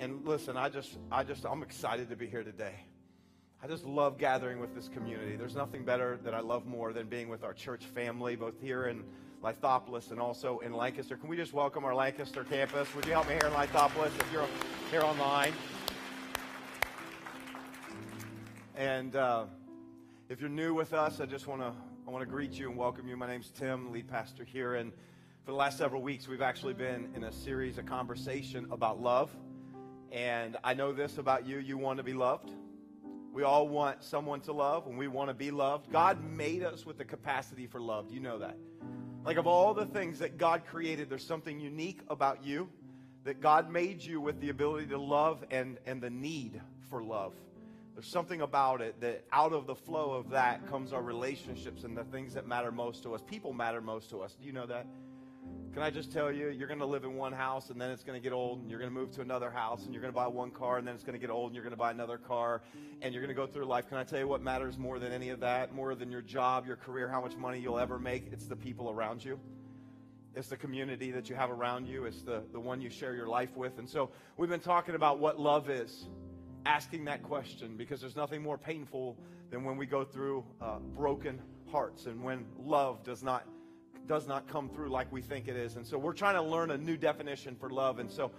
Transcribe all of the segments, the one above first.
And listen, I just, I just, I'm excited to be here today. I just love gathering with this community. There's nothing better that I love more than being with our church family, both here in Lithopolis and also in Lancaster. Can we just welcome our Lancaster campus? Would you help me here in Lithopolis if you're here online? And uh, if you're new with us, I just want to I want to greet you and welcome you. My name's Tim, lead pastor here, and for the last several weeks, we've actually been in a series of conversation about love. And I know this about you: you want to be loved. We all want someone to love, and we want to be loved. God made us with the capacity for love. Do you know that? Like of all the things that God created, there's something unique about you that God made you with the ability to love and and the need for love. There's something about it that out of the flow of that comes our relationships and the things that matter most to us. People matter most to us. Do you know that? Can I just tell you, you're going to live in one house and then it's going to get old and you're going to move to another house and you're going to buy one car and then it's going to get old and you're going to buy another car and you're going to go through life. Can I tell you what matters more than any of that, more than your job, your career, how much money you'll ever make? It's the people around you. It's the community that you have around you. It's the, the one you share your life with. And so we've been talking about what love is asking that question because there's nothing more painful than when we go through uh, broken hearts and when love does not does not come through like we think it is. And so we're trying to learn a new definition for love. And so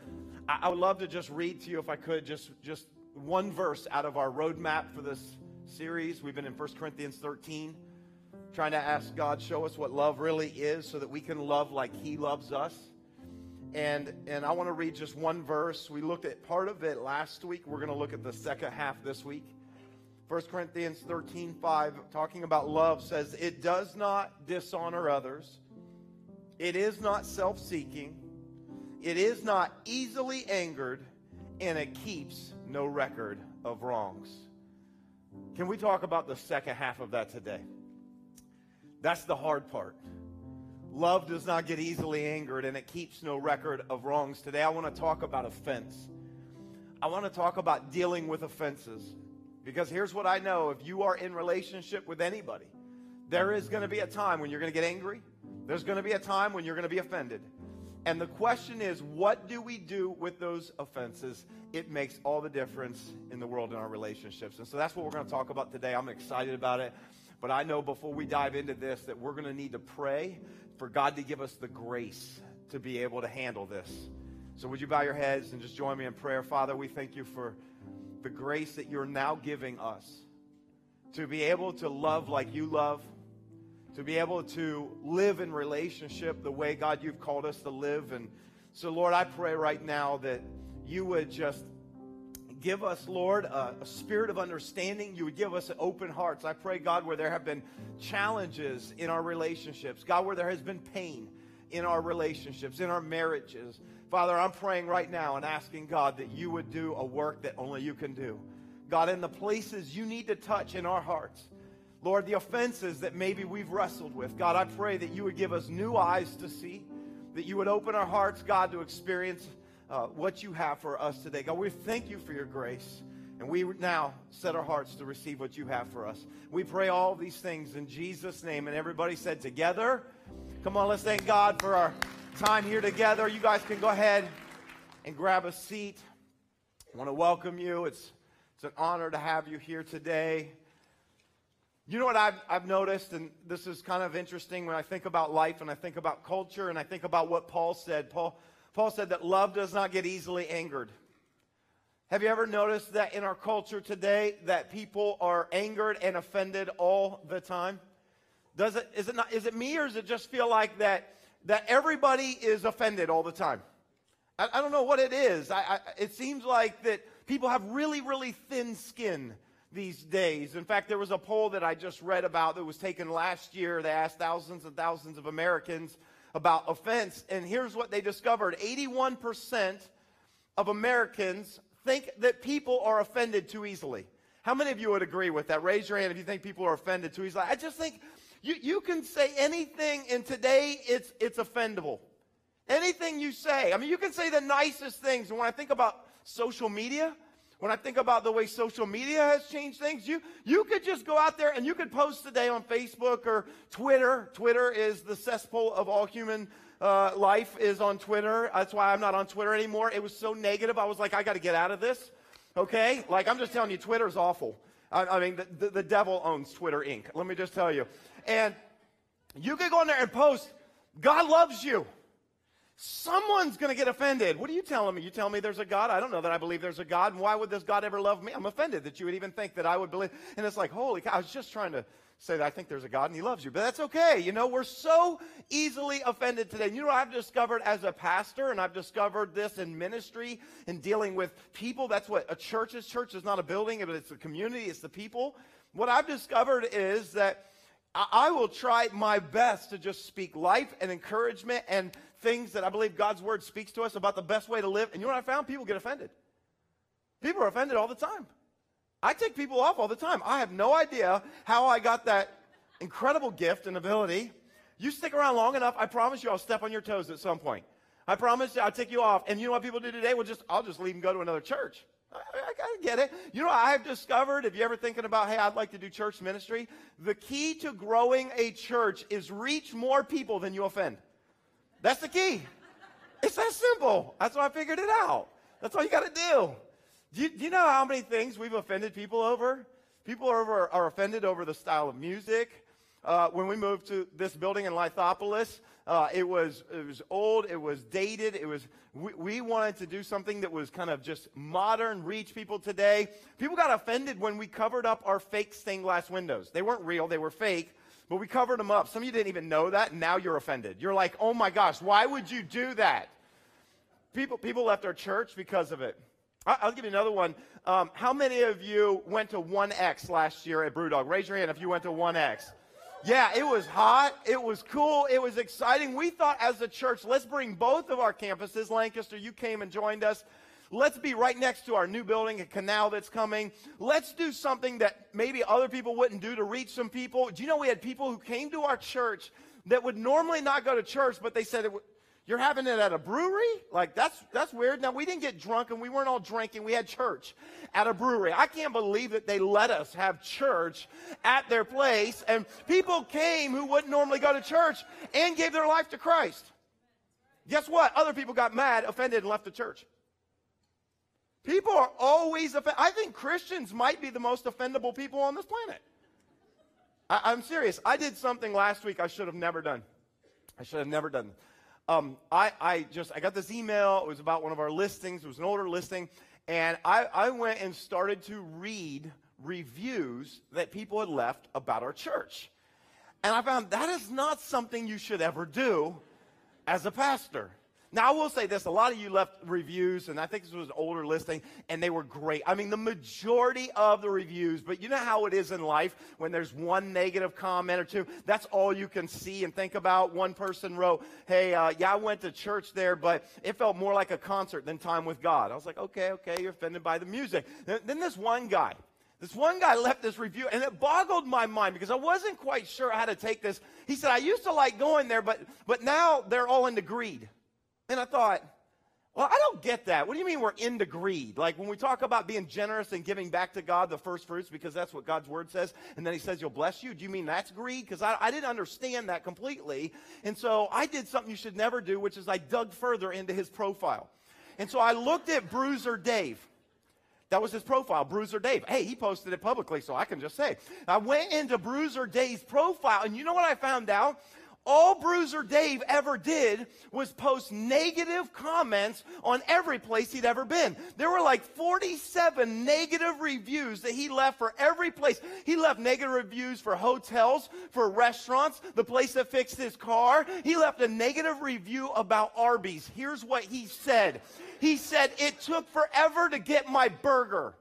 I, I would love to just read to you, if I could, just just one verse out of our roadmap for this series. We've been in 1 Corinthians 13, trying to ask God, show us what love really is so that we can love like He loves us. And, and I want to read just one verse. We looked at part of it last week. We're going to look at the second half this week. 1 Corinthians 13 5, talking about love, says, It does not dishonor others, it is not self seeking, it is not easily angered, and it keeps no record of wrongs. Can we talk about the second half of that today? That's the hard part. Love does not get easily angered and it keeps no record of wrongs. Today, I want to talk about offense. I want to talk about dealing with offenses. Because here's what I know if you are in relationship with anybody, there is going to be a time when you're going to get angry. There's going to be a time when you're going to be offended. And the question is, what do we do with those offenses? It makes all the difference in the world in our relationships. And so that's what we're going to talk about today. I'm excited about it. But I know before we dive into this that we're going to need to pray for God to give us the grace to be able to handle this. So, would you bow your heads and just join me in prayer? Father, we thank you for the grace that you're now giving us to be able to love like you love, to be able to live in relationship the way, God, you've called us to live. And so, Lord, I pray right now that you would just give us, Lord, a, a, spirit of understanding. You would give us open hearts. I pray, God, where there have been challenges in our relationships, God, where there has been pain in our relationships, in our marriages. Father, I'm praying right now and asking God that you would do a work that only you can do. God, in the places you need to touch in our hearts, Lord, the offenses that maybe we've wrestled with, God, I pray that you would give us new eyes to see, that you would open our hearts, God, to experience uh, what you have for us today. God, we thank you for your grace. And we now set our hearts to receive what you have for us. We pray all these things in Jesus' name. And everybody said together, come on, let's thank God for our time here together. You guys can go ahead and grab a seat. I want to welcome you. It's, it's an honor to have you here today. You know what I've, I've noticed, and this is kind of interesting when I think about life and I think about culture and I think about what Paul said. Paul, Paul said that love does not get easily angered. Have you ever noticed that in our culture today that people are angered and offended all the time? Does it is it not is it me or does it just feel like that that everybody is offended all the time? I, I don't know what it is. I, I, it seems like that people have really really thin skin these days. In fact, there was a poll that I just read about that was taken last year. They asked thousands and thousands of Americans about offense. And here's what they discovered 81% of Americans think that people are offended too easily. How many of you would agree with that? Raise your hand if you think people are offended too easily. I just think you, you can say anything, and today it's, it's offendable. Anything you say. I mean, you can say the nicest things. And when I think about social media, when I think about the way social media has changed things, you, you could just go out there and you could post today on Facebook or Twitter. Twitter is the cesspool of all human uh, life is on Twitter. That's why I'm not on Twitter anymore. It was so negative. I was like, I got to get out of this. Okay? Like, I'm just telling you, Twitter's awful. I, I mean, the, the, the devil owns Twitter Inc. Let me just tell you. And you could go in there and post, God loves you. Someone's going to get offended. What are you telling me? You tell me there's a God? I don't know that I believe there's a God. And why would this God ever love me? I'm offended that you would even think that I would believe. And it's like, holy cow, I was just trying to say that I think there's a God and he loves you. But that's okay. You know, we're so easily offended today. And You know I've discovered as a pastor, and I've discovered this in ministry and dealing with people. That's what a church is. Church is not a building, but it's a community, it's the people. What I've discovered is that I will try my best to just speak life and encouragement and things that I believe God's word speaks to us about the best way to live. And you know what I found? People get offended. People are offended all the time. I take people off all the time. I have no idea how I got that incredible gift and ability. You stick around long enough, I promise you I'll step on your toes at some point. I promise you I'll take you off. And you know what people do today? Well, just I'll just leave and go to another church. I, I, I get it. You know, I've discovered, if you're ever thinking about, hey, I'd like to do church ministry, the key to growing a church is reach more people than you offend. That's the key. It's that simple. That's why I figured it out. That's all you got to do. Do you, do you, know how many things we've offended people over? People are, over, are offended over the style of music. Uh, when we moved to this building in Lithopolis, uh, it was it was old, it was dated, it was we, we, wanted to do something that was kind of just modern, reach people today. People got offended when we covered up our fake stained glass windows. They weren't real, they were fake, but we covered them up. Some of you didn't even know that, and now you're offended. You're like, oh my gosh, why would you do that? People, people left our church because of it. I'll give you another one. Um, how many of you went to 1X last year at Brewdog? Raise your hand if you went to 1X. Yeah, it was hot. It was cool. It was exciting. We thought as a church, let's bring both of our campuses. Lancaster, you came and joined us. Let's be right next to our new building, a canal that's coming. Let's do something that maybe other people wouldn't do to reach some people. Do you know we had people who came to our church that would normally not go to church, but they said, You're having it at a brewery? Like, that's, that's weird. Now, we didn't get drunk and we weren't all drinking. We had church at a brewery. I can't believe that they let us have church at their place. And people came who wouldn't normally go to church and gave their life to Christ. Guess what? Other people got mad, offended, and left the church. People are always offended. I think Christians might be the most offendable people on this planet. I, am serious. I did something last week I should have never done. I should have never done. Um, I, I just I got this email. It was about one of our listings. It was an older listing, and I, I went and started to read reviews that people had left about our church. And I found that is not something you should ever do as a pastor. Now, I will say this a lot of you left reviews, and I think this was an older listing, and they were great. I mean, the majority of the reviews, but you know how it is in life when there's one negative comment or two? That's all you can see and think about. One person wrote, Hey, uh, yeah, I went to church there, but it felt more like a concert than time with God. I was like, Okay, okay, you're offended by the music. Then, this one guy, this one guy left this review, and it boggled my mind because I wasn't quite sure how to take this. He said, I used to like going there, but, but now they're all into greed. And I thought, well, I don't get that. What do you mean we're into greed? Like when we talk about being generous and giving back to God the first fruits, because that's what God's word says, and then he says, You'll bless you. Do you mean that's greed? Because I, I didn't understand that completely. And so I did something you should never do, which is I dug further into his profile. And so I looked at Bruiser Dave. That was his profile, Bruiser Dave. Hey, he posted it publicly, so I can just say. I went into Bruiser Dave's profile, and you know what I found out? All Bruiser Dave ever did was post negative comments on every place he'd ever been. There were like 47 negative reviews that he left for every place. He left negative reviews for hotels, for restaurants, the place that fixed his car. He left a negative review about Arby's. Here's what he said. He said, it took forever to get my burger.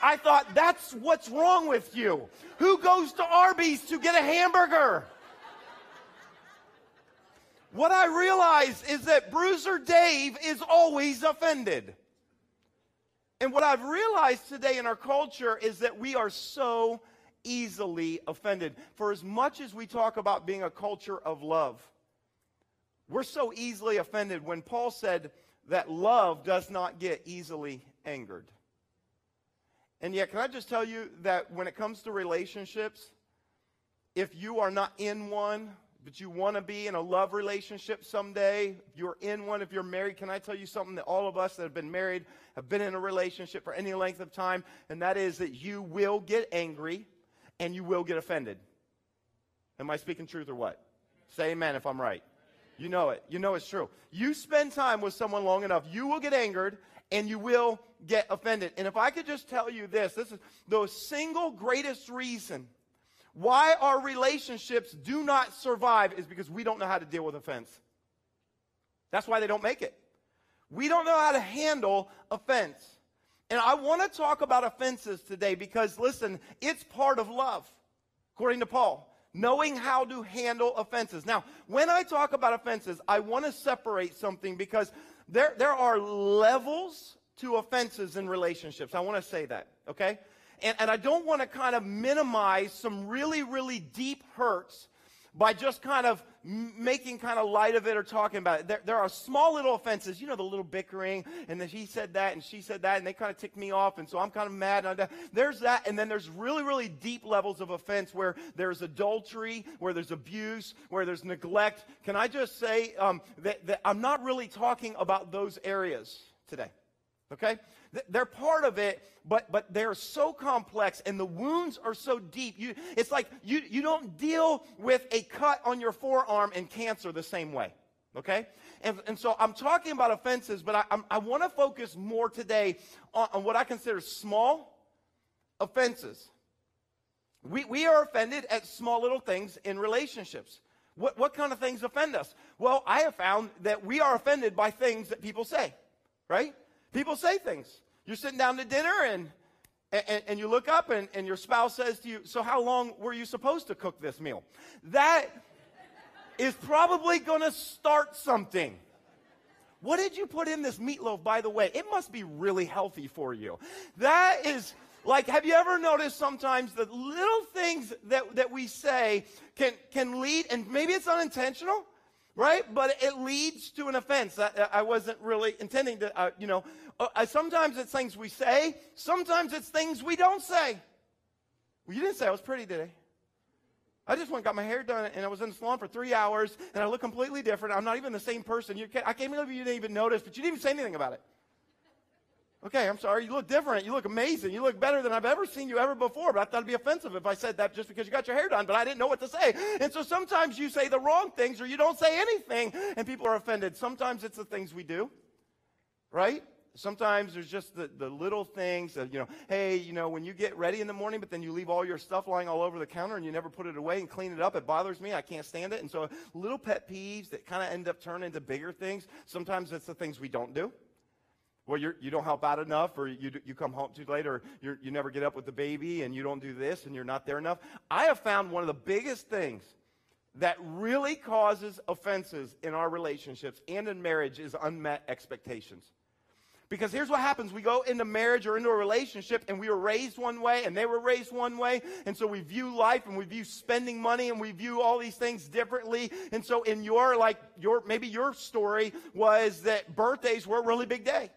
I thought, that's what's wrong with you. Who goes to Arby's to get a hamburger? What I realize is that Bruiser Dave is always offended. And what I've realized today in our culture is that we are so easily offended. For as much as we talk about being a culture of love, we're so easily offended when Paul said that love does not get easily angered. And yet, can I just tell you that when it comes to relationships, if you are not in one, but you want to be in a love relationship someday, if you're in one, if you're married, can I tell you something that all of us that have been married have been in a relationship for any length of time, and that is that you will get angry and you will get offended. Am I speaking truth or what? Say amen if I'm right. You know it. You know it's true. You spend time with someone long enough, you will get angered and you will get offended. And if I could just tell you this, this is the single greatest reason why our relationships do not survive is because we don't know how to deal with offense. That's why they don't make it. We don't know how to handle offense. And I want to talk about offenses today because, listen, it's part of love, according to Paul. Knowing how to handle offenses. Now, when I talk about offenses, I want to separate something because there, there are levels to offenses in relationships. I want to say that, okay? And, and I don't want to kind of minimize some really, really deep hurts by just kind of making kind of light of it or talking about it. There, there, are small little offenses, you know, the little bickering, and then he said that and she said that, and they kind of tick me off, and so I'm kind of mad. There's that, and then there's really, really deep levels of offense where there's adultery, where there's abuse, where there's neglect. Can I just say um, that, that I'm not really talking about those areas today? Okay? They're part of it, but, but they're so complex and the wounds are so deep. You, it's like you, you don't deal with a cut on your forearm and cancer the same way. Okay? And, and so I'm talking about offenses, but I, i want to focus more today on, on what I consider small offenses. We, we are offended at small little things in relationships. What, what kind of things offend us? Well, I have found that we are offended by things that people say, right? People say things. You're sitting down to dinner and, and, and, you look up and, and your spouse says to you, So, how long were you supposed to cook this meal? That is probably going to start something. What did you put in this meatloaf, by the way? It must be really healthy for you. That is like, have you ever noticed sometimes the little things that, that we say can, can lead, and maybe it's unintentional, right? But it leads to an offense. I, I wasn't really intending to, uh, you know. Uh, sometimes it's things we say. Sometimes it's things we don't say. Well, you didn't say I was pretty today. I just went and got my hair done, and I was in the salon for three hours, and I look completely different. I'm not even the same person. You can't, I can't believe you didn't even notice, but you didn't even say anything about it. Okay, I'm sorry. You look different. You look amazing. You look better than I've ever seen you ever before. But I thought it'd be offensive if I said that just because you got your hair done, but I didn't know what to say. And so sometimes you say the wrong things or you don't say anything and people are offended. Sometimes it's the things we do, right? Sometimes there's just the, the little things that, you know, hey, you know, when you get ready in the morning, but then you leave all your stuff lying all over the counter and you never put it away and clean it up, it bothers me. I can't stand it. And so little pet peeves that kind of end up turning into bigger things. Sometimes it's the things we don't do. Well, you're, you do not help out enough, or you, you come home too late, or you never get up with the baby, and you don't do this, and you're not there enough. I have found one of the biggest things that really causes offenses in our relationships and in marriage is unmet expectations. Because here's what happens we go into marriage or into a relationship, and we were raised one way, and they were raised one way, and so we view life and we view spending money and we view all these things differently. And so, in your, like, your, maybe your story was that birthdays were a really big day.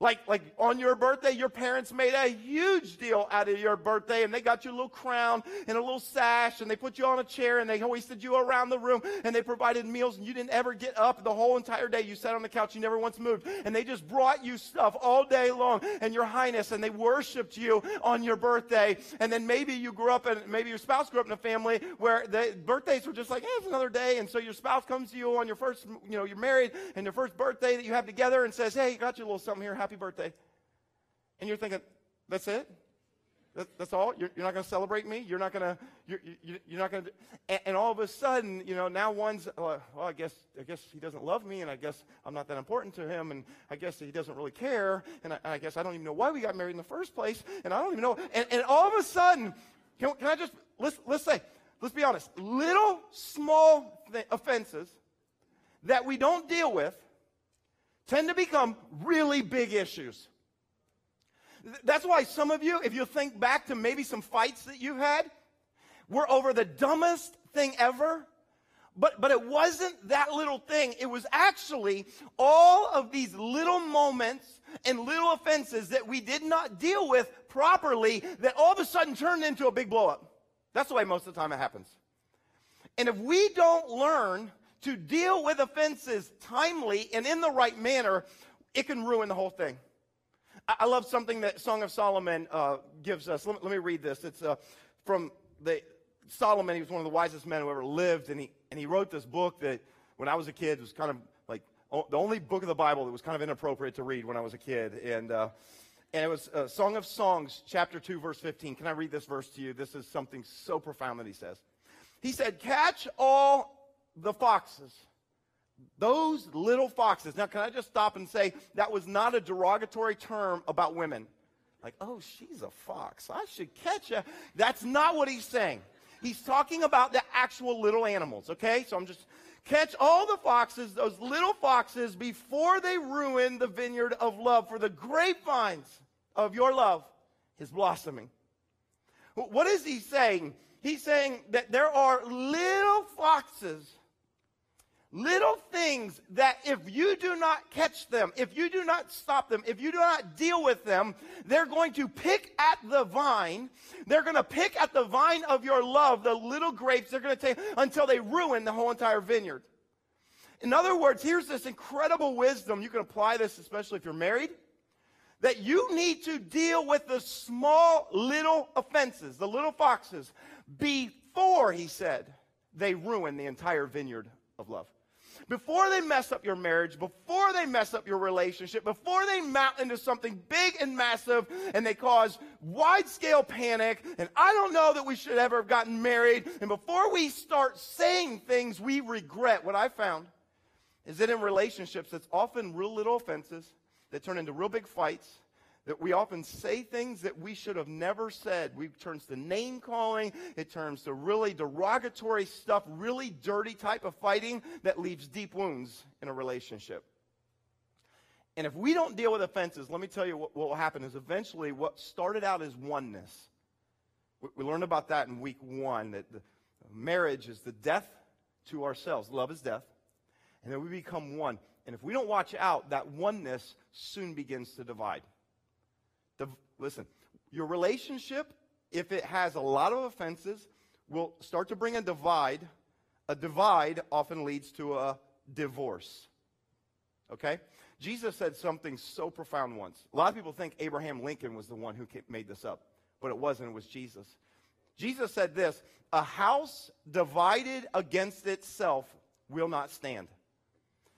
Like, like on your birthday, your parents made a huge deal out of your birthday and they got you a little crown and a little sash and they put you on a chair and they hoisted you around the room and they provided meals and you didn't ever get up the whole entire day. You sat on the couch, you never once moved. And they just brought you stuff all day long and your highness and they worshiped you on your birthday. And then maybe you grew up and maybe your spouse grew up in a family where the birthdays were just like, eh, it's another day. And so your spouse comes to you on your first, you know, you're married and your first birthday that you have together and says, hey, got you a little something here birthday. And you're thinking, that's it? That, that's all? You're, you're not going to celebrate me? You're not going to, you're, you're not going to, and, and, all of a sudden, you know, now one's, uh, well, I guess, I guess he doesn't love me, and I guess I'm not that important to him, and I guess he doesn't really care, and I, I guess I don't even know why we got married in the first place, and I don't even know, and, and all of a sudden, can, can I just, let's, let's say, let's be honest, little small th- offenses that we don't deal with tend to become really big issues. That's why some of you, if you think back to maybe some fights that you've had, were over the dumbest thing ever. But, but it wasn't that little thing. It was actually all of these little moments and little offenses that we did not deal with properly that all of a sudden turned into a big blowup. That's the way most of the time it happens. And if we don't learn to deal with offenses timely and in the right manner, it can ruin the whole thing. I, love something that Song of Solomon uh, gives us. Let, let, me read this. It's uh, from the Solomon. He was one of the wisest men who ever lived, and he and he wrote this book that when I was a kid was kind of like the only book of the Bible that was kind of inappropriate to read when I was a kid, and. Uh, and it was uh, Song of Songs, chapter 2, verse 15. Can I read this verse to you? This is something so profound that he says. He said, Catch all the foxes, those little foxes. Now, can I just stop and say that was not a derogatory term about women? Like, oh, she's a fox. I should catch her. That's not what he's saying. He's talking about the actual little animals, okay? So I'm just catch all the foxes, those little foxes, before they ruin the vineyard of love, for the grapevines of your love is blossoming. What is he saying? He's saying that there are little foxes Little things that if you do not catch them, if you do not stop them, if you do not deal with them, they're going to pick at the vine. They're going to pick at the vine of your love, the little grapes. They're going to take until they ruin the whole entire vineyard. In other words, here's this incredible wisdom. You can apply this, especially if you're married, that you need to deal with the small little offenses, the little foxes, before, he said, they ruin the entire vineyard of love before they mess up your marriage, before they mess up your relationship, before they mount into something big and massive and they cause wide scale panic, and I don't know that we should ever have gotten married, and before we start saying things we regret, what I found is that in relationships, it's often real little offenses that turn into real big fights that we often say things that we should have never said. We turns to name calling. It turns to really derogatory stuff, really dirty type of fighting that leaves deep wounds in a relationship. And if we don't deal with offenses, let me tell you what, what will happen is eventually what started out as oneness. We, we learned about that in week one, that marriage is the death to ourselves. Love is death. And then we become one. And if we don't watch out, that oneness soon begins to divide. The, listen, your relationship, if it has a lot of offenses, will start to bring a divide. A divide often leads to a divorce. Okay? Jesus said something so profound once. A lot of people think Abraham Lincoln was the one who made this up, but it wasn't. It was Jesus. Jesus said this A house divided against itself will not stand.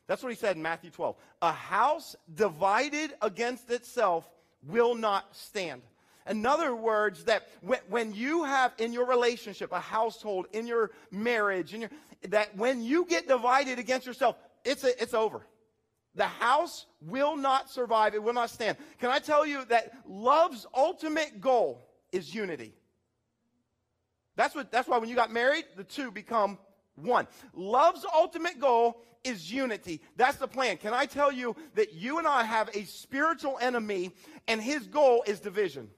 That's what he said in Matthew 12. A house divided against itself will not stand. In other words, that when, when you have in your relationship, a household, in your marriage, in your, that when you get divided against yourself, it's, a, it's over. The house will not survive. It will not stand. Can I tell you that love's ultimate goal is unity? That's, what, that's why when you got married, the two become one. Love's ultimate goal is unity. That's the plan. Can I tell you that you and I have a spiritual enemy and his goal is division?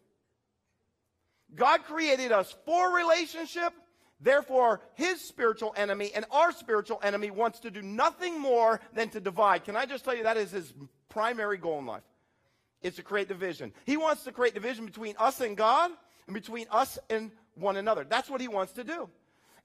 God created us for relationship. Therefore, his spiritual enemy and our spiritual enemy wants to do nothing more than to divide. Can I just tell you that is his primary goal in life? Is to create division. He wants to create division between us and God and between us and one another. That's what he wants to do.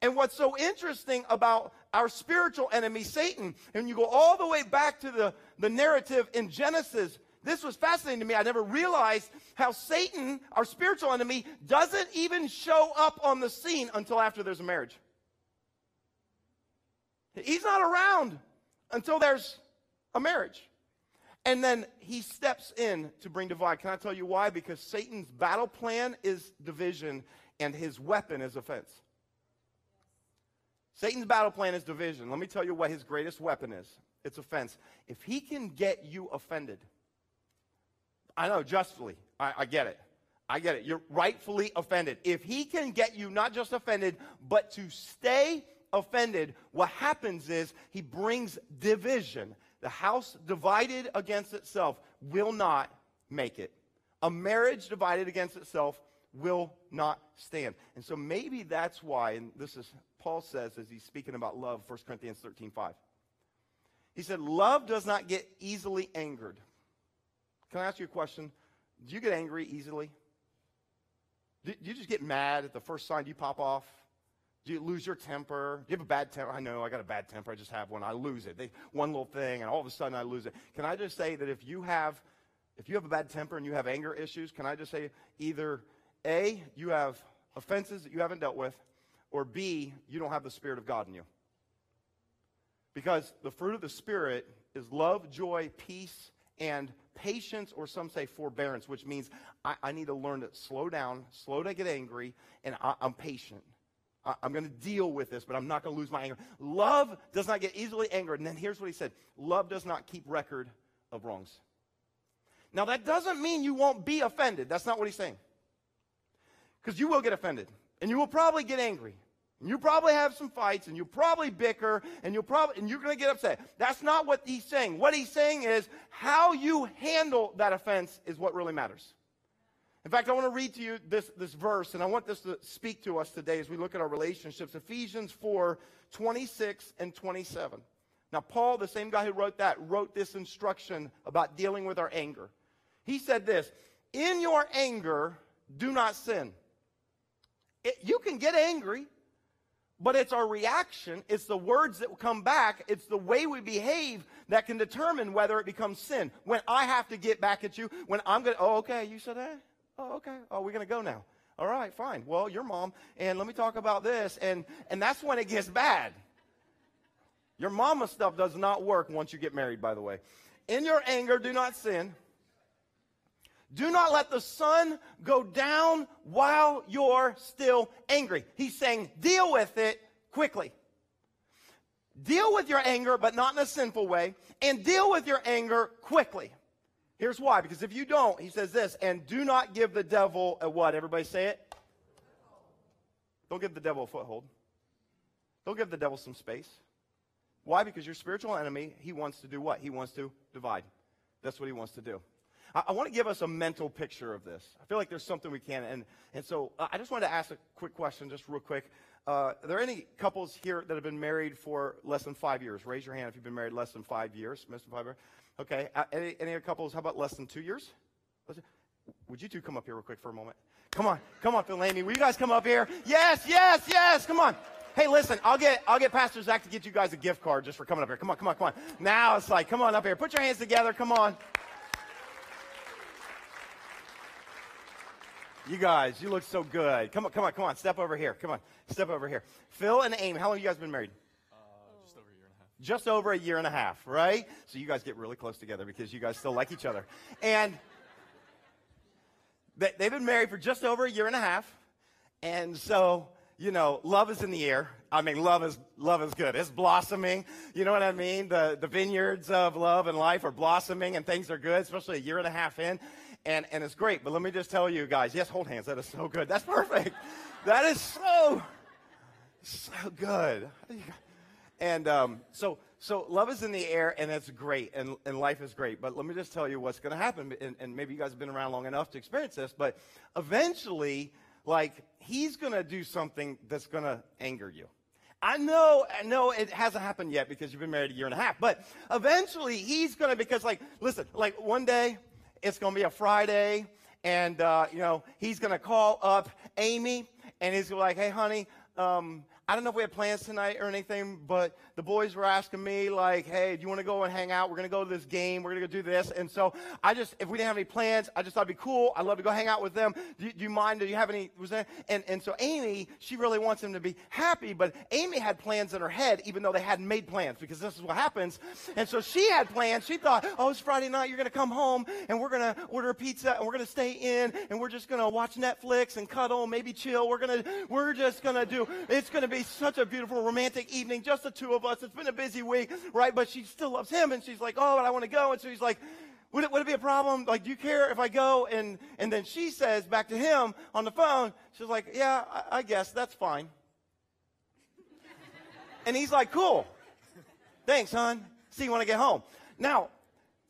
And what's so interesting about our spiritual enemy, Satan, and you go all the way back to the, the narrative in Genesis, this was fascinating to me. I never realized how Satan, our spiritual enemy, doesn't even show up on the scene until after there's a marriage. He's not around until there's a marriage. And then he steps in to bring divide. Can I tell you why? Because Satan's battle plan is division and his weapon is offense. Satan's battle plan is division. Let me tell you what his greatest weapon is it's offense. If he can get you offended, I know, justly, I, I get it. I get it. You're rightfully offended. If he can get you not just offended, but to stay offended, what happens is he brings division. The house divided against itself will not make it. A marriage divided against itself will not stand. And so maybe that's why, and this is Paul says as he's speaking about love, 1 Corinthians 13 5. He said, Love does not get easily angered. Can I ask you a question? Do you get angry easily? Do you just get mad at the first sign Do you pop off? Do you lose your temper? Do you have a bad temper? I know I got a bad temper. I just have one. I lose it. They, one little thing, and all of a sudden I lose it. Can I just say that if you have, if you have a bad temper and you have anger issues, can I just say either A, you have offenses that you haven't dealt with, or B, you don't have the Spirit of God in you. Because the fruit of the Spirit is love, joy, peace, and patience, or some say forbearance, which means I, I need to learn to slow down, slow to get angry, and I, I'm patient. I, I'm going to deal with this, but I'm not going to lose my anger. Love does not get easily angered. And then here's what he said love does not keep record of wrongs. Now, that doesn't mean you won't be offended. That's not what he's saying. Because you will get offended, and you will probably get angry. And you probably have some fights, and you'll probably bicker, and you'll probably and you're going to get upset. That's not what he's saying. What he's saying is how you handle that offense is what really matters. In fact, I want to read to you this, this verse, and I want this to speak to us today as we look at our relationships. Ephesians 4 26 and 27. Now, Paul, the same guy who wrote that, wrote this instruction about dealing with our anger. He said this In your anger, do not sin. It, you can get angry, but it's our reaction, it's the words that come back, it's the way we behave that can determine whether it becomes sin. When I have to get back at you, when I'm going to, oh, okay, you said that? Oh, okay. Oh, we're going to go now. All right, fine. Well, your mom, and let me talk about this. And, and that's when it gets bad. Your mama stuff does not work once you get married, by the way. In your anger, do not sin. Do not let the sun go down while you're still angry. He's saying, deal with it quickly. Deal with your anger, but not in a sinful way, and deal with your anger quickly. Here's why. Because if you don't, he says this, and do not give the devil a what? Everybody say it? Don't give the devil a foothold. Don't give the devil some space. Why? Because your spiritual enemy, he wants to do what? He wants to divide. That's what he wants to do. I, I want to give us a mental picture of this. I feel like there's something we can. And, and so uh, I just wanted to ask a quick question, just real quick. Uh, are there any couples here that have been married for less than five years? Raise your hand if you've been married less than five years. Less than. Okay. Uh, any, any couples? How about less than two years? Would you two come up here real quick for a moment? Come on, come on, Phil Amy. Will you guys come up here? Yes, yes, yes. Come on. Hey, listen, I'll get I'll get Pastor Zach to get you guys a gift card just for coming up here. Come on, come on, come on. Now it's like, come on up here. Put your hands together. Come on. You guys, you look so good. Come on, come on, come on. Step over here. Come on. Step over here. Phil and Amy, how long have you guys been married? Uh, just over a year and a half. Just over a year and a half, right? So you guys get really close together because you guys still like each other. And they, they've been married for just over a year and a half. And so, you know, love is in the air. I mean, love is love is good. It's blossoming. You know what I mean? The the vineyards of love and life are blossoming and things are good, especially a year and a half in and, and it's great. But let me just tell you guys, yes, hold hands. That is so good. That's perfect. that is so, so good. And um, so, so love is in the air, and it's great, and, and life is great. But let me just tell you what's going to happen. And, and maybe you guys have been around long enough to experience this, but eventually, like, he's going to do something that's going to anger you. I know, I know it hasn't happened yet because you've been married a year and a half, but eventually he's to, because like, listen, like one day it's going to be a Friday, and, uh, you know, he's going to call up Amy, and he's like, hey, honey, um, I don't know if we have plans tonight or anything, but the boys were asking me, like, hey, do you want to go and hang out? We're going to go to this game. We're going to go do this. And so I just, if we didn't have any plans, I just thought it'd be cool. I'd love to go hang out with them. Do, do you mind? Do you have any? Was there? And, and so Amy, she really wants him to be happy, but Amy had plans in her head, even though they hadn't made plans, because this is what happens. And so she had plans. She thought, oh, it's Friday night. You're going to come home, and we're going to order a pizza, and we're going to stay in, and we're just going to watch Netflix and cuddle, maybe chill. We're going to, we're just going to do, it's going to be such a beautiful romantic evening, just the two of us. It's been a busy week, right? But she still loves him, and she's like, oh, but I want to go. And so he's like, would it, would it be a problem? Like, do you care if I go? And, and then she says back to him on the phone, she's like, yeah, I, I guess that's fine. and he's like, cool. Thanks, hon. See you when I get home. Now,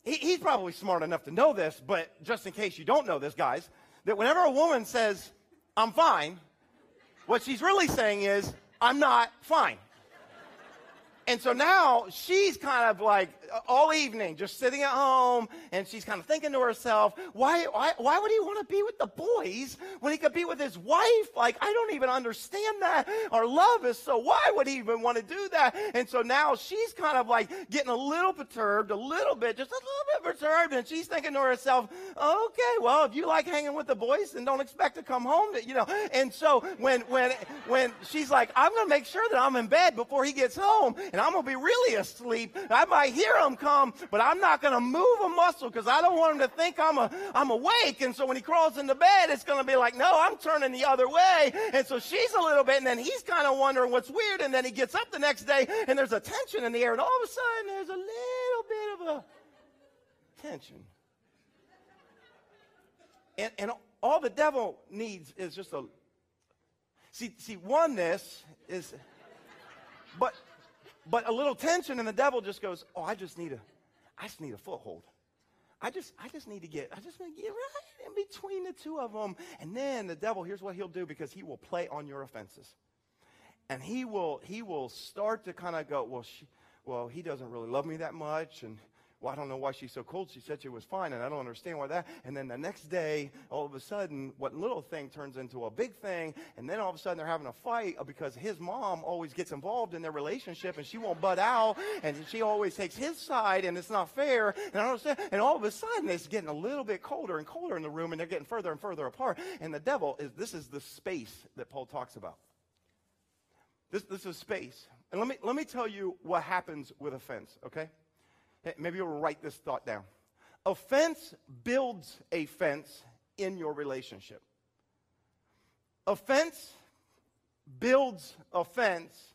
he, he's probably smart enough to know this, but just in case you don't know this, guys, that whenever a woman says, I'm fine, what she's really saying is, I'm not fine. And so now she's kind of like all evening, just sitting at home, and she's kind of thinking to herself, why, why, why would he want to be with the boys when he could be with his wife? Like, I don't even understand that. Our love is so, why would he even want to do that? And so now she's kind of like getting a little perturbed, a little bit, just a little bit perturbed, and she's thinking to herself, okay, well, if you like hanging with the boys, then don't expect to come home, to, you know. And so when, when, when she's like, I'm going to make sure that I'm in bed before he gets home, and I'm going to be really asleep, I might hear him come, but I'm not going to move a muscle because I don't want him to think I'm, a, I'm awake. And so when he crawls into bed, it's going to be like, no, I'm turning the other way. And so she's a little bit, and then he's kind of wondering what's weird. And then he gets up the next day, and there's a tension in the air. And all of a sudden, there's a little bit of a tension. And, and all the devil needs is just a. See, see, oneness is. But but a little tension, and the devil just goes, "Oh, I just need a, I just need a foothold. I just, I just need to get, I just need to get right in between the two of them." And then the devil, here's what he'll do because he will play on your offenses, and he will, he will start to kind of go, "Well, she, well, he doesn't really love me that much," and well, I don't know why she's so cold. She said she was fine, and I don't understand why that. And then the next day, all of a sudden, what little thing turns into a big thing, and then all of a sudden they're having a fight because his mom always gets involved in their relationship, and she won't butt out, and she always takes his side, and it's not fair. And I don't understand. And all of a sudden, it's getting a little bit colder and colder in the room, and they're getting further and further apart. And the devil is this is the space that Paul talks about. This, this is space. And let me, let me tell you what happens with offense, okay? Maybe you'll write this thought down. Offense builds a fence in your relationship. Offense builds offense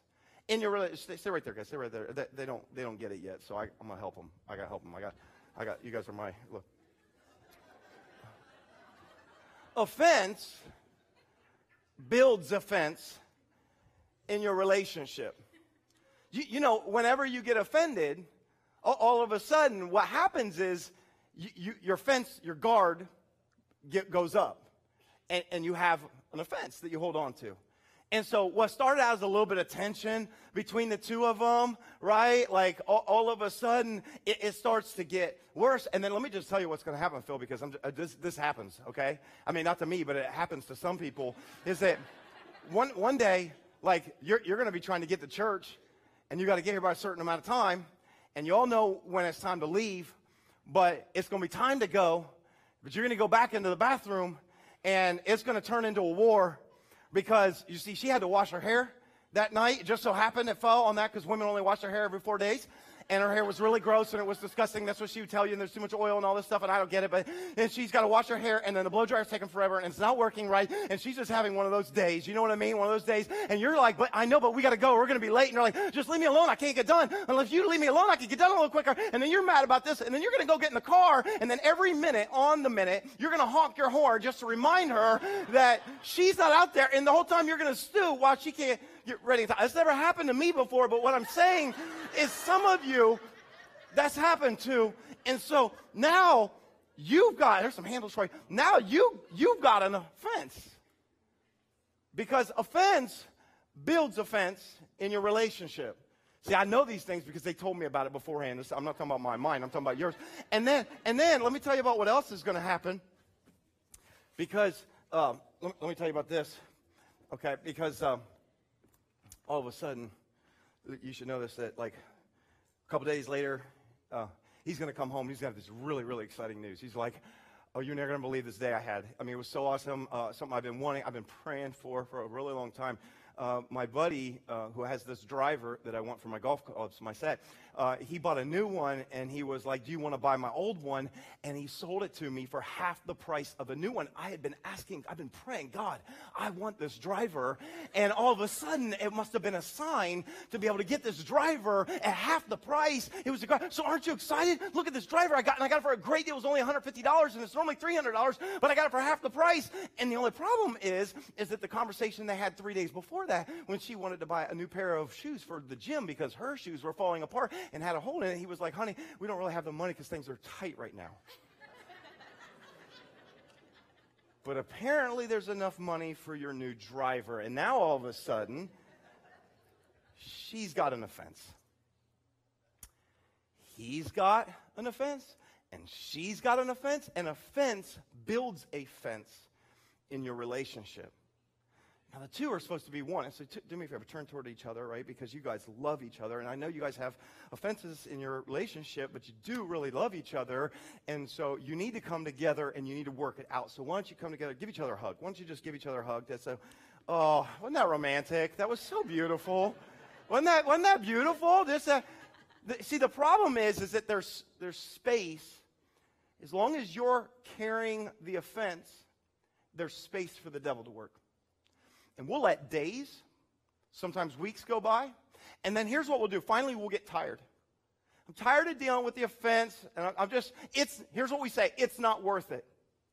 in your relationship. Stay, right there, guys. Stay right there. They, they, don't, they don't get it yet, so I, am gonna help them. I gotta help them. I got, I got. You guys are my look. Offense builds offense in your relationship. You, you know, whenever you get offended, all of a sudden, what happens is you, you, your fence, your guard get, goes up, and, and you have an offense that you hold on to. And so, what started out as a little bit of tension between the two of them, right? Like all, all of a sudden, it, it, starts to get worse. And then let me just tell you what's going to happen, Phil, because uh, this, this happens, okay? I mean, not to me, but it happens to some people. Is that one, one day, like, you're, you're going to be trying to get to church, and you got to get here by a certain amount of time, and you all know when it's time to leave, but it's going to be time to go. But you're going to go back into the bathroom, and it's going to turn into a war because you see, she had to wash her hair that night. It just so happened it fell on that because women only wash their hair every four days and her hair was really gross and it was disgusting. That's what she would tell you, and there's too much oil and all this stuff, and I don't get it. But and she's got to wash her hair, and then the blow dryer's taking forever, and it's not working right, and she's just having one of those days. You know what I mean? One of those days, and you're like, but I know, but we got to go. We're going to be late, and you're like, just leave me alone. I can't get done unless you leave me alone. I can get done a little quicker, and then you're mad about this, and then you're going to go get in the car, and then every minute on the minute, you're going to honk your horn just to remind her that she's not out there, and the whole time you're going to stew while she can't get ready. It's never happened to me before, but what I'm saying is some of you that's happened to. And so now you've got, there's some handles for you. Now you, you've got an offense. Because offense builds offense in your relationship. See, I know these things because they told me about it beforehand. I'm not talking about my mind, I'm talking about yours. And then, and then let me tell you about what else is going to happen. Because, um, let, me, let, me, tell you about this. Okay, because um, all of a sudden, you should this that like a couple days later, uh, he's going to come home. He's got this really, really exciting news. He's like, oh, you're never going to believe this day I had. I mean, it was so awesome. Uh, something I've been wanting, I've been praying for for a really long time. Uh, my buddy, uh, who has this driver that I want for my golf clubs, my set, uh, he bought a new one and he was like, Do you want to buy my old one? And he sold it to me for half the price of a new one. I had been asking, I've been praying, God, I want this driver. And all of a sudden, it must have been a sign to be able to get this driver at half the price. It was a car. So aren't you excited? Look at this driver I got, and I got it for a great deal. It was only $150, and it's normally $300, but I got it for half the price. And the only problem is, is that the conversation they had three days before that, when she wanted to buy a new pair of shoes for the gym because her shoes were falling apart, and had a hole in it. He was like, honey, we don't really have the money because things are tight right now. but apparently there's enough money for your new driver. And now all of a sudden, she's got an offense. he's got an offense and she's got an offense, and offense builds a fence in your relationship. Now, the two are supposed to be one. So, t- do me a favor, turn toward each other, right? Because you guys love each other. And I know you guys have offenses in your relationship, but you do really love each other. And so, you need to come together and you need to work it out. So, why don't you come together? Give each other a hug. Why don't you just give each other a hug? That's so, oh, wasn't that romantic? That was so beautiful. wasn't, that, wasn't that beautiful? This, uh, see, the problem is, is that there's, there's space. As long as you're carrying the offense, there's space for the devil to work. And we'll let days, sometimes weeks go by. And then here's what we'll do. Finally, we'll get tired. I'm tired of dealing with the offense. And I'm just, it's, here's what we say it's not worth it.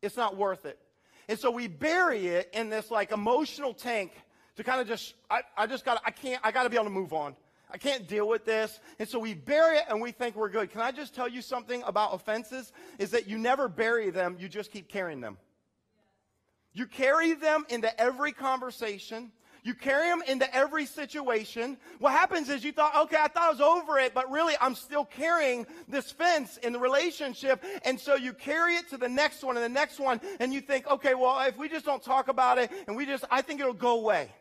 It's not worth it. And so we bury it in this like emotional tank to kind of just, I, I just got, I can't, I got to be able to move on. I can't deal with this. And so we bury it and we think we're good. Can I just tell you something about offenses? Is that you never bury them, you just keep carrying them. You carry them into every conversation. You carry them into every situation. What happens is you thought, okay, I thought I was over it, but really I'm still carrying this fence in the relationship. And so you carry it to the next one and the next one, and you think, okay, well, if we just don't talk about it and we just, I think it'll go away.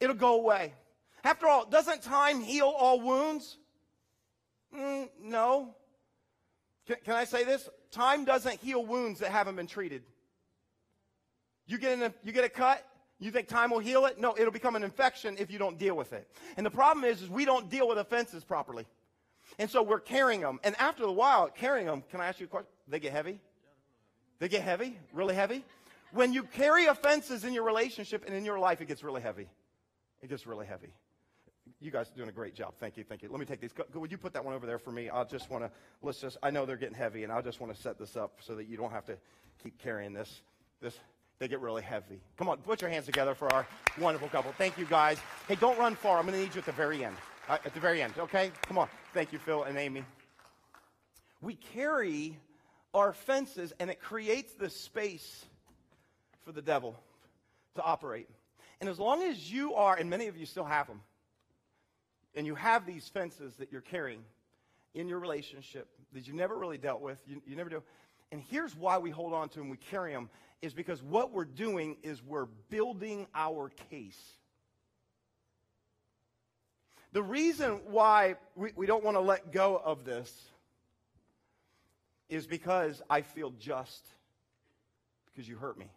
It'll go away. After all, doesn't time heal all wounds? Mm, no. Can, can I say this? Time doesn't heal wounds that haven't been treated. You get, a, you get a cut, you think time will heal it? No, it'll become an infection if you don't deal with it. And the problem is, is we don't deal with offenses properly. And so we're carrying them. And after a while, carrying them, can I ask you a question? They get heavy? They get heavy? Really heavy? When you carry offenses in your relationship and in your life, it gets really heavy. It gets really heavy. You guys are doing a great job. Thank you. Thank you. Let me take these. Would you put that one over there for me? I just want to, let's just, I know they're getting heavy, and I just want to set this up so that you don't have to keep carrying this. This they get really heavy. Come on, put your hands together for our wonderful couple. Thank you, guys. Hey, don't run far. I'm going to need you at the very end. Uh, at the very end, okay? Come on. Thank you, Phil and Amy. We carry our fences, and it creates this space for the devil to operate. And as long as you are, and many of you still have them, and you have these fences that you're carrying in your relationship that you never really dealt with, you, you never do. And here's why we hold on to them, we carry them, is because what we're doing is we're building our case. The reason why we, we don't want to let go of this is because I feel just because you hurt me.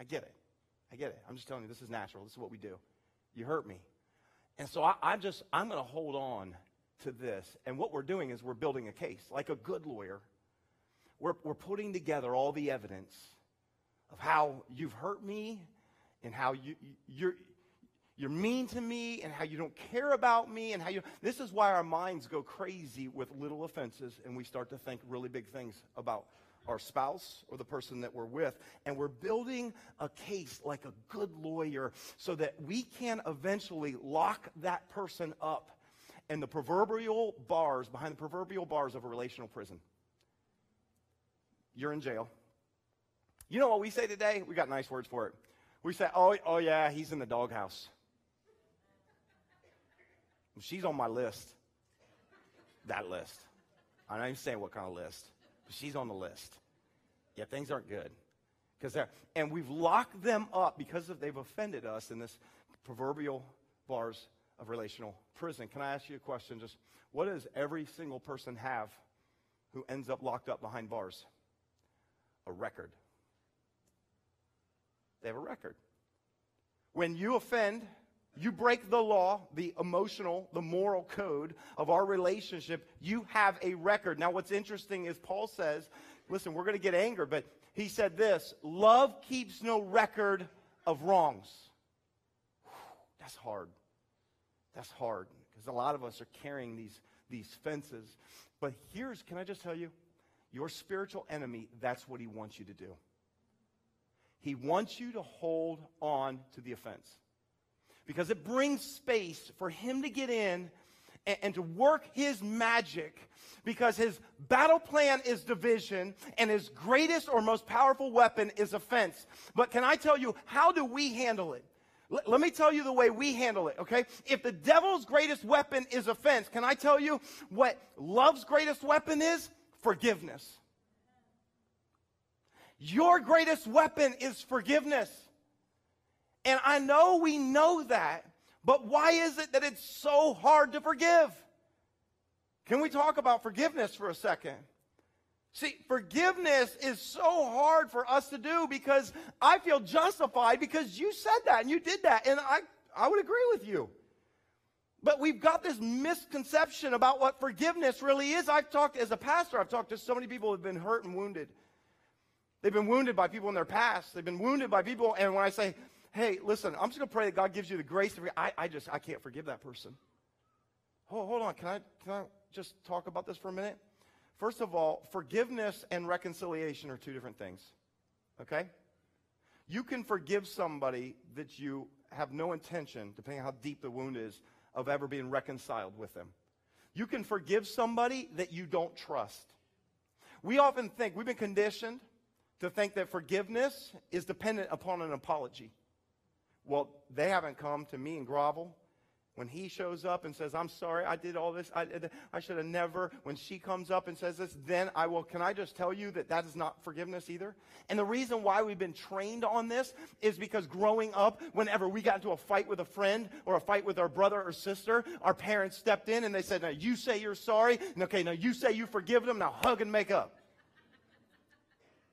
I get it. I get it. I'm just telling you, this is natural. This is what we do. You hurt me. And so I, I just, I'm going to hold on to this. And what we're doing is we're building a case. Like a good lawyer, we're, we're putting together all the evidence of how you've hurt me and how you, you're, you're mean to me and how you don't care about me and how you this is why our minds go crazy with little offenses and we start to think really big things about our spouse or the person that we're with. And we're building a case like a good lawyer so that we can eventually lock that person up in the proverbial bars behind the proverbial bars of a relational prison. You're in jail you know what we say today? We got nice words for it. We say, oh, oh yeah, he's in the doghouse. She's on my list. That list. I'm not even saying what kind of list, but she's on the list. Yeah, things aren't good. Because they're, and we've locked them up because of they've offended us in this proverbial bars of relational prison. Can I ask you a question? Just what does every single person have who ends up locked up behind bars? A record. They have a record. When you offend, you break the law, the emotional, the moral code of our relationship, you have a record. Now, what's interesting is Paul says, listen, we're going to get anger, but he said this love keeps no record of wrongs. That's hard. That's hard because a lot of us are carrying these, these fences. But here's, can I just tell you, your spiritual enemy, that's what he wants you to do. He wants you to hold on to the offense because it brings space for him to get in and, and, to work his magic because his battle plan is division and his greatest or most powerful weapon is offense. But can I tell you, how do we handle it? L- let me tell you the way we handle it, okay? If the devil's greatest weapon is offense, can I tell you what love's greatest weapon is? Forgiveness. Your greatest weapon is forgiveness. And I know we know that, but why is it that it's so hard to forgive? Can we talk about forgiveness for a second? See, forgiveness is so hard for us to do because I feel justified because you said that and you did that, and I, I would agree with you. But we've got this misconception about what forgiveness really is. I've talked, as a pastor, I've talked to so many people who have been hurt and wounded. They've been wounded by people in their past. They've been wounded by people, and when I say, hey, listen, I'm just going to pray that God gives you the grace to forgive, I, I just, I can't forgive that person. Hold, hold on, can I, can I just talk about this for a minute? First of all, forgiveness and reconciliation are two different things. Okay? You can forgive somebody that you have no intention, depending on how deep the wound is, of ever being reconciled with them. You can forgive somebody that you don't trust. We often think, we've been conditioned to think that forgiveness is dependent upon an apology. Well, they haven't come to me and grovel when he shows up and says, I'm sorry, I did all this, I, I should have never, when she comes up and says this, then I will, can I just tell you that that is not forgiveness either? And the reason why we've been trained on this is because growing up, whenever we got into a fight with a friend or a fight with our brother or sister, our parents stepped in and they said, now you say you're sorry, and okay, now you say you forgive them, now hug and make up.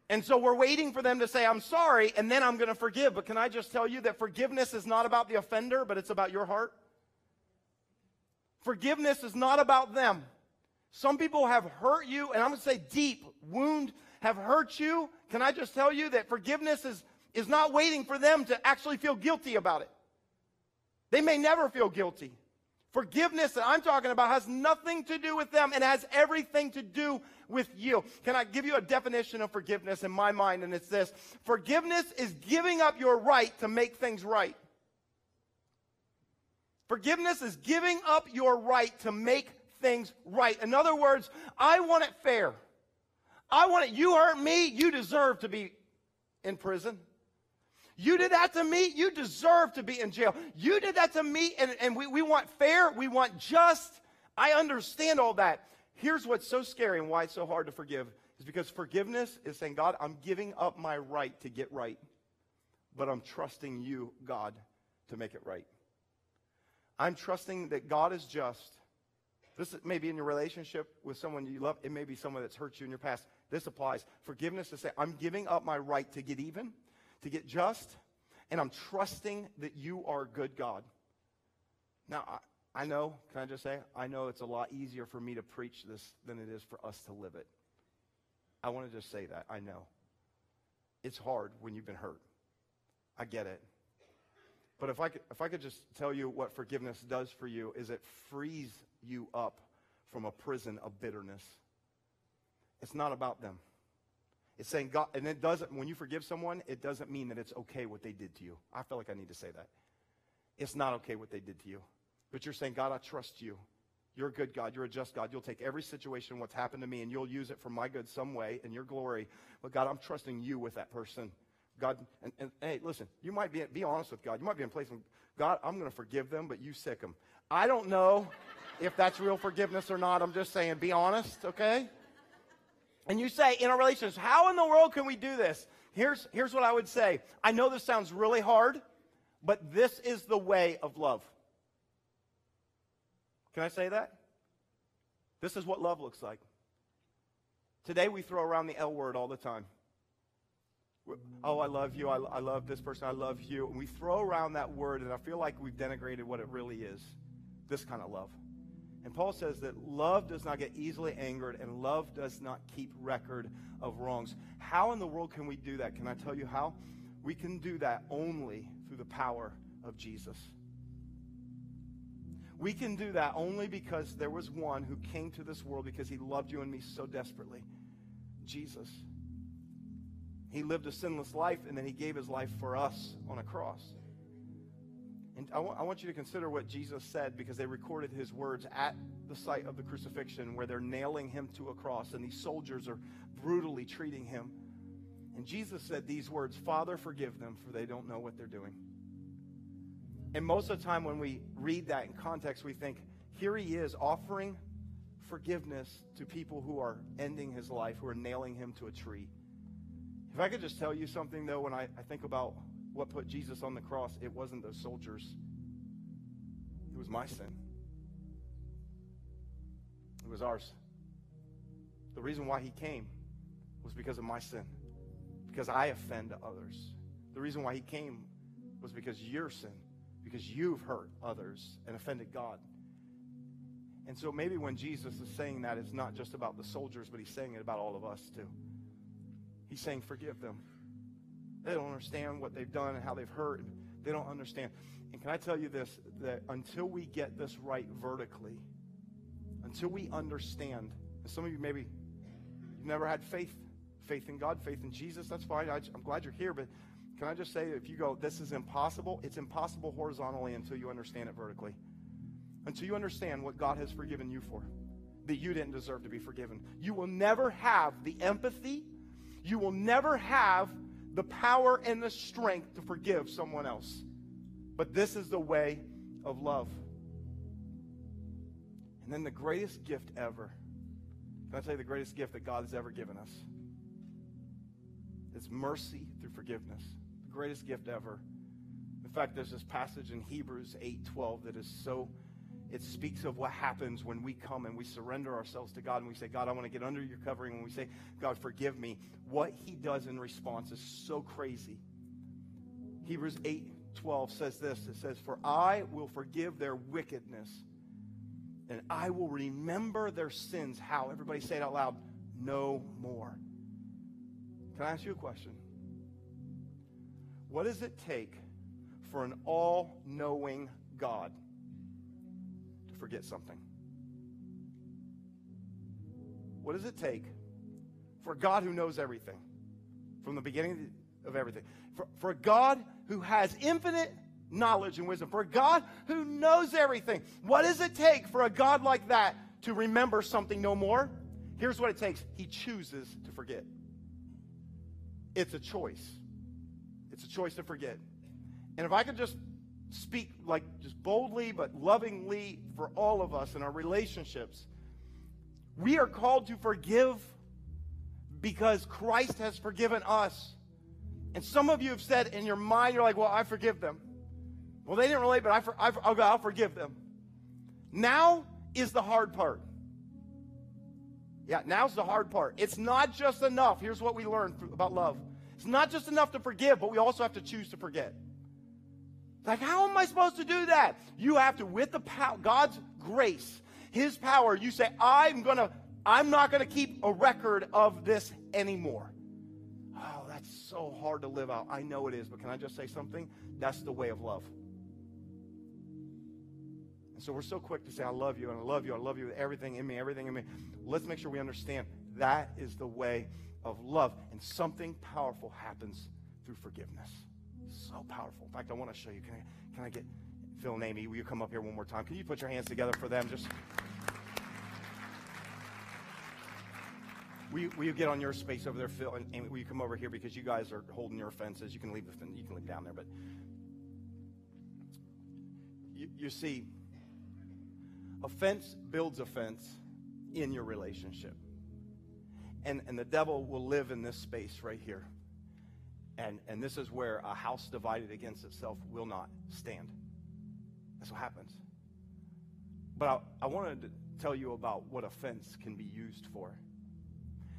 And so we're waiting for them to say, I'm sorry, and then I'm going to forgive. But can I just tell you that forgiveness is not about the offender, but it's about your heart? Forgiveness is not about them. Some people have hurt you, and I'm going to say deep wound have hurt you. Can I just tell you that forgiveness is, is not waiting for them to actually feel guilty about it? They may never feel guilty. Forgiveness that I'm talking about has nothing to do with them and has everything to do with you. Can I give you a definition of forgiveness in my mind? And it's this Forgiveness is giving up your right to make things right. Forgiveness is giving up your right to make things right. In other words, I want it fair. I want it. You hurt me, you deserve to be in prison. You did that to me, you deserve to be in jail. You did that to me, and, and we, we want fair, we want just. I understand all that. Here's what's so scary and why it's so hard to forgive is because forgiveness is saying, God, I'm giving up my right to get right, but I'm trusting you, God, to make it right. I'm trusting that God is just. This may be in your relationship with someone you love. It may be someone that's hurt you in your past. This applies. Forgiveness to say, I'm giving up my right to get even, to get just, and I'm trusting that you are a good God. Now, I, I know, can I just say, I know it's a lot easier for me to preach this than it is for us to live it. I want to just say that. I know. It's hard when you've been hurt. I get it. But if I, could, if I could just tell you what forgiveness does for you is it frees you up from a prison of bitterness. It's not about them. It's saying God, and it doesn't, when you forgive someone, it doesn't mean that it's okay what they did to you. I feel like I need to say that. It's not okay what they did to you. But you're saying, God, I trust you. You're a good God. You're a just God. You'll take every situation, what's happened to me, and you'll use it for my good some way in your glory. But God, I'm trusting you with that person. God, and, and, hey, listen, you might be, be honest with God. You might be in place of God, I'm going to forgive them, but you sic them. I don't know if that's real forgiveness or not. I'm just saying, be honest, okay? And you say, in our relations, how in the world can we do this? Here's, here's what I would say. I know this sounds really hard, but this is the way of love. Can I say that? This is what love looks like. Today we throw around the L word all the time. Oh, I love you. I, I love this person. I love you. And we throw around that word, and I feel like we've denigrated what it really is this kind of love. And Paul says that love does not get easily angered, and love does not keep record of wrongs. How in the world can we do that? Can I tell you how? We can do that only through the power of Jesus. We can do that only because there was one who came to this world because he loved you and me so desperately Jesus. He lived a sinless life and then he gave his life for us on a cross. And I, w- I want you to consider what Jesus said because they recorded his words at the site of the crucifixion where they're nailing him to a cross and these soldiers are brutally treating him. And Jesus said these words Father, forgive them, for they don't know what they're doing. And most of the time, when we read that in context, we think, here he is offering forgiveness to people who are ending his life, who are nailing him to a tree. If I could just tell you something, though, when I, I think about what put Jesus on the cross, it wasn't those soldiers, it was my sin. It was ours. The reason why he came was because of my sin, because I offend others. The reason why he came was because your sin, because you've hurt others and offended God. And so maybe when Jesus is saying that, it's not just about the soldiers, but he's saying it about all of us too. He's saying, forgive them. They don't understand what they've done and how they've hurt. They don't understand. And can I tell you this that until we get this right vertically, until we understand, and some of you maybe you've never had faith, faith in God, faith in Jesus, that's fine. I, I'm glad you're here, but can I just say, if you go, this is impossible, it's impossible horizontally until you understand it vertically. Until you understand what God has forgiven you for, that you didn't deserve to be forgiven. You will never have the empathy, you will never have the power and the strength to forgive someone else. But this is the way of love. And then the greatest gift ever. Can I tell you the greatest gift that God has ever given us? Is mercy through forgiveness. The greatest gift ever. In fact, there's this passage in Hebrews 8:12 that is so it speaks of what happens when we come and we surrender ourselves to God and we say, God, I want to get under your covering. When we say, God, forgive me, what he does in response is so crazy. Hebrews 8 12 says this it says, For I will forgive their wickedness and I will remember their sins. How? Everybody say it out loud. No more. Can I ask you a question? What does it take for an all knowing God forget something? What does it take for God who knows everything from the beginning of everything? For, for a God who has infinite knowledge and wisdom, for a God who knows everything. What does it take for a God like that to remember something no more? Here's what it takes He chooses to forget. It's a choice. It's a choice to forget. And if I could just speak like just boldly but lovingly for all of us in our relationships, we are called to forgive because Christ has forgiven us. And some of you have said in your mind, you're like, well, I forgive them. Well, they didn't relate, but I, for, I, I'll, forgive them. Now is the hard part. Yeah, now's the hard part. It's not just enough. Here's what we learned about love it's not just enough to forgive, but we also have to choose to forget. Like, how am I supposed to do that? You have to, with the power, God's grace, His power, you say, I'm gonna, I'm not gonna keep a record of this anymore. Oh, that's so hard to live out. I know it is, but can I just say something? That's the way of love. And so we're so quick to say, I love you, and I love you, I love you with everything in me, everything in me. Let's make sure we understand that is the way of love. And something powerful happens through forgiveness. So powerful. In fact, I want to show you. Can I, can I get Phil and Amy? Will you come up here one more time? Can you put your hands together for them? Just. Will you, will you get on your space over there, Phil? And Amy, will you come over here because you guys are holding your fences? You can leave the you can leave down there, but you, you see, offense builds offense in your relationship. And, and the devil will live in this space right here. And, and this is where a house divided against itself will not stand. That's what happens. But I, I wanted to tell you about what a fence can be used for.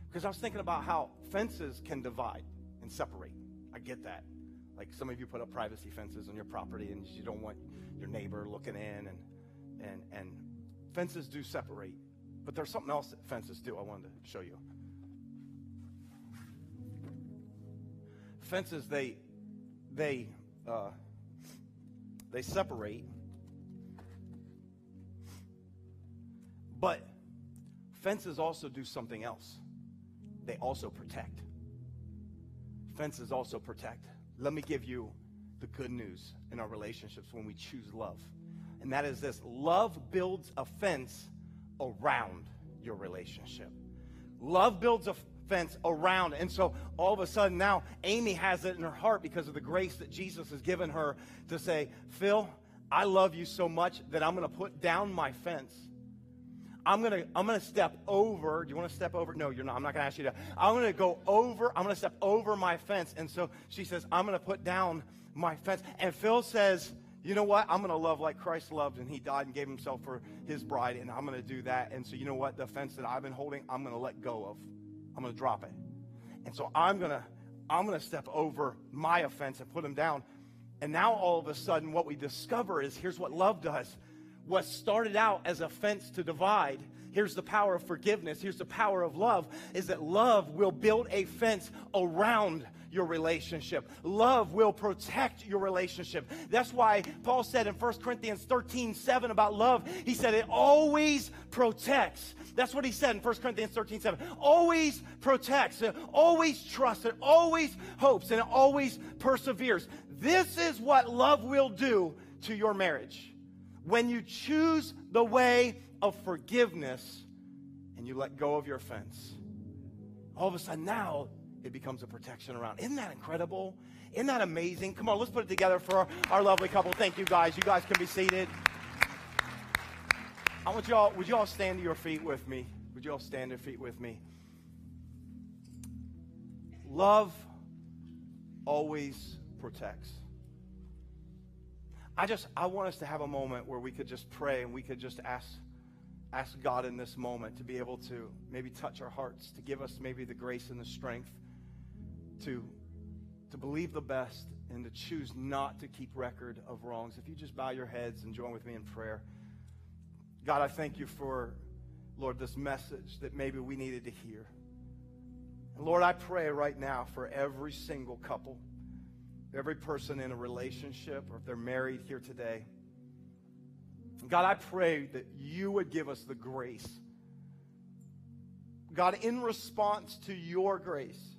Because I was thinking about how fences can divide and separate. I get that. Like some of you put up privacy fences on your property and you don't want your neighbor looking in and and and fences do separate. But there's something else that fences do I wanted to show you. Fences they they uh, they separate, but fences also do something else. They also protect. Fences also protect. Let me give you the good news in our relationships when we choose love. And that is this love builds a fence around your relationship. Love builds a fence around. And so all of a sudden now, Amy has it in her heart because of the grace that Jesus has given her to say, Phil, I love you so much that I'm going to put down my fence. I'm going to I'm going to step over. Do you want to step over? No, you're not. I'm not going to ask you to. I'm going to go over. I'm going to step over my fence. And so she says, I'm going to put down my fence. And Phil says, you know what? I'm going to love like Christ loved, and he died and gave himself for his bride, and I'm going to do that. And so, you know what? The fence that I've been holding, I'm going to let go of. I'm going to drop it. And so I'm going to I'm going to step over my offense and put him down. And now all of a sudden, what we discover is here's what love does. What started out as a fence to divide, here's the power of forgiveness, here's the power of love, is that love will build a fence around your relationship. Love will protect your relationship. That's why Paul said in 1 Corinthians 13 7 about love, he said it always protects. That's what he said in 1 Corinthians 13 7. Always protects, it always trusts, it always hopes, and it always perseveres. This is what love will do to your marriage. When you choose the way of forgiveness and you let go of your offense, all of a sudden now it becomes a protection around. Isn't that incredible? Isn't that amazing? Come on, let's put it together for our, our lovely couple. Thank you guys. You guys can be seated. I want y'all, would you all stand to your feet with me? Would you all stand to your feet with me? Love always protects. I just I want us to have a moment where we could just pray and we could just ask ask God in this moment to be able to maybe touch our hearts, to give us maybe the grace and the strength to to believe the best and to choose not to keep record of wrongs. If you just bow your heads and join with me in prayer. God, I thank you for Lord this message that maybe we needed to hear. And Lord, I pray right now for every single couple every person in a relationship or if they're married here today. God, I pray that you would give us the grace. God, in response to your grace,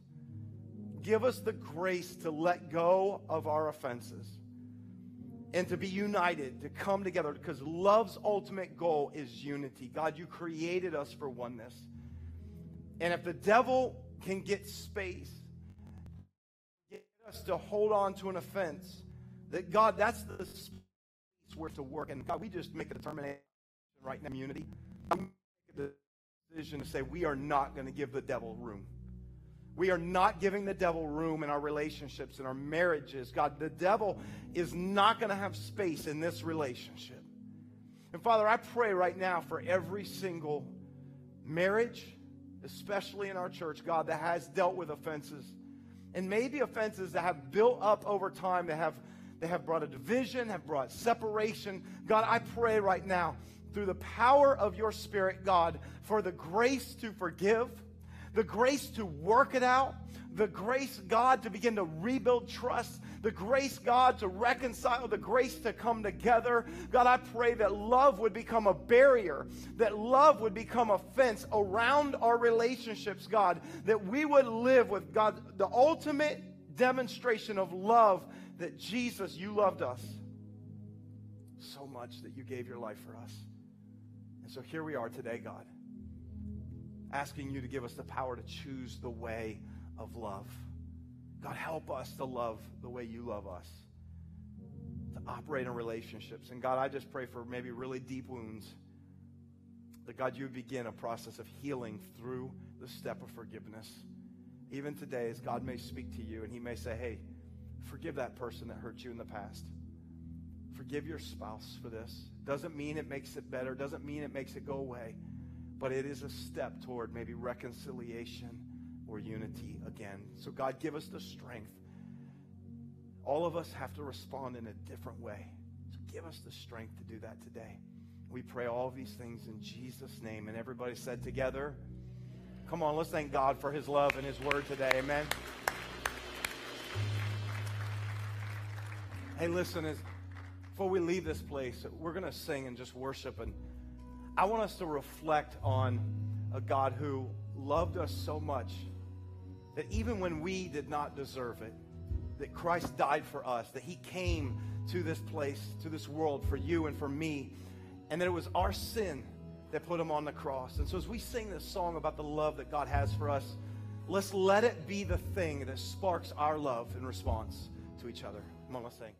give us the grace to let go of our offenses and to be united, to come together, because love's ultimate goal is unity. God, you created us for oneness. And if the devil can get space us to hold on to an offense, that God, that's the space where to work. And God, we just make a determination right now, community. We make the decision to say we are not going to give the devil room. We are not giving the devil room in our relationships, in our marriages. God, the devil is not going to have space in this relationship. And Father, I pray right now for every single marriage, especially in our church, God, that has dealt with offenses and maybe offenses that have built up over time, that have, that have brought a division, have brought separation. God, I pray right now, through the power of your Spirit, God, for the grace to forgive, the grace to work it out, the grace, God, to begin to rebuild trust, the grace, God, to reconcile, the grace to come together. God, I pray that love would become a barrier, that love would become a fence around our relationships, God, that we would live with, God, the ultimate demonstration of love that Jesus, you loved us so much that you gave your life for us. And so here we are today, God, asking you to give us the power to choose the way of love. God, help us to love the way you love us, to operate in relationships. And God, I just pray for maybe really deep wounds that God, you would begin a process of healing through the step of forgiveness. Even today, as God may speak to you and he may say, hey, forgive that person that hurt you in the past. Forgive your spouse for this. Doesn't mean it makes it better, doesn't mean it makes it go away, but it is a step toward maybe reconciliation or unity again. So, God, give us the strength. All of us have to respond in a different way. So, give us the strength to do that today. We pray all these things in Jesus' name. And everybody said together, Come on, let's thank God for his love and his word today. Amen. Hey, listen, as, before we leave this place, we're going to sing and just worship. And I want us to reflect on a God who loved us so much that even when we did not deserve it, that Christ died for us, that he came to this place, to this world for you and for me, and that it was our sin that put him on the cross. And so as we sing this song about the love that God has for us, let's let it be the thing that sparks our love in response to each other. Come on, let's sing.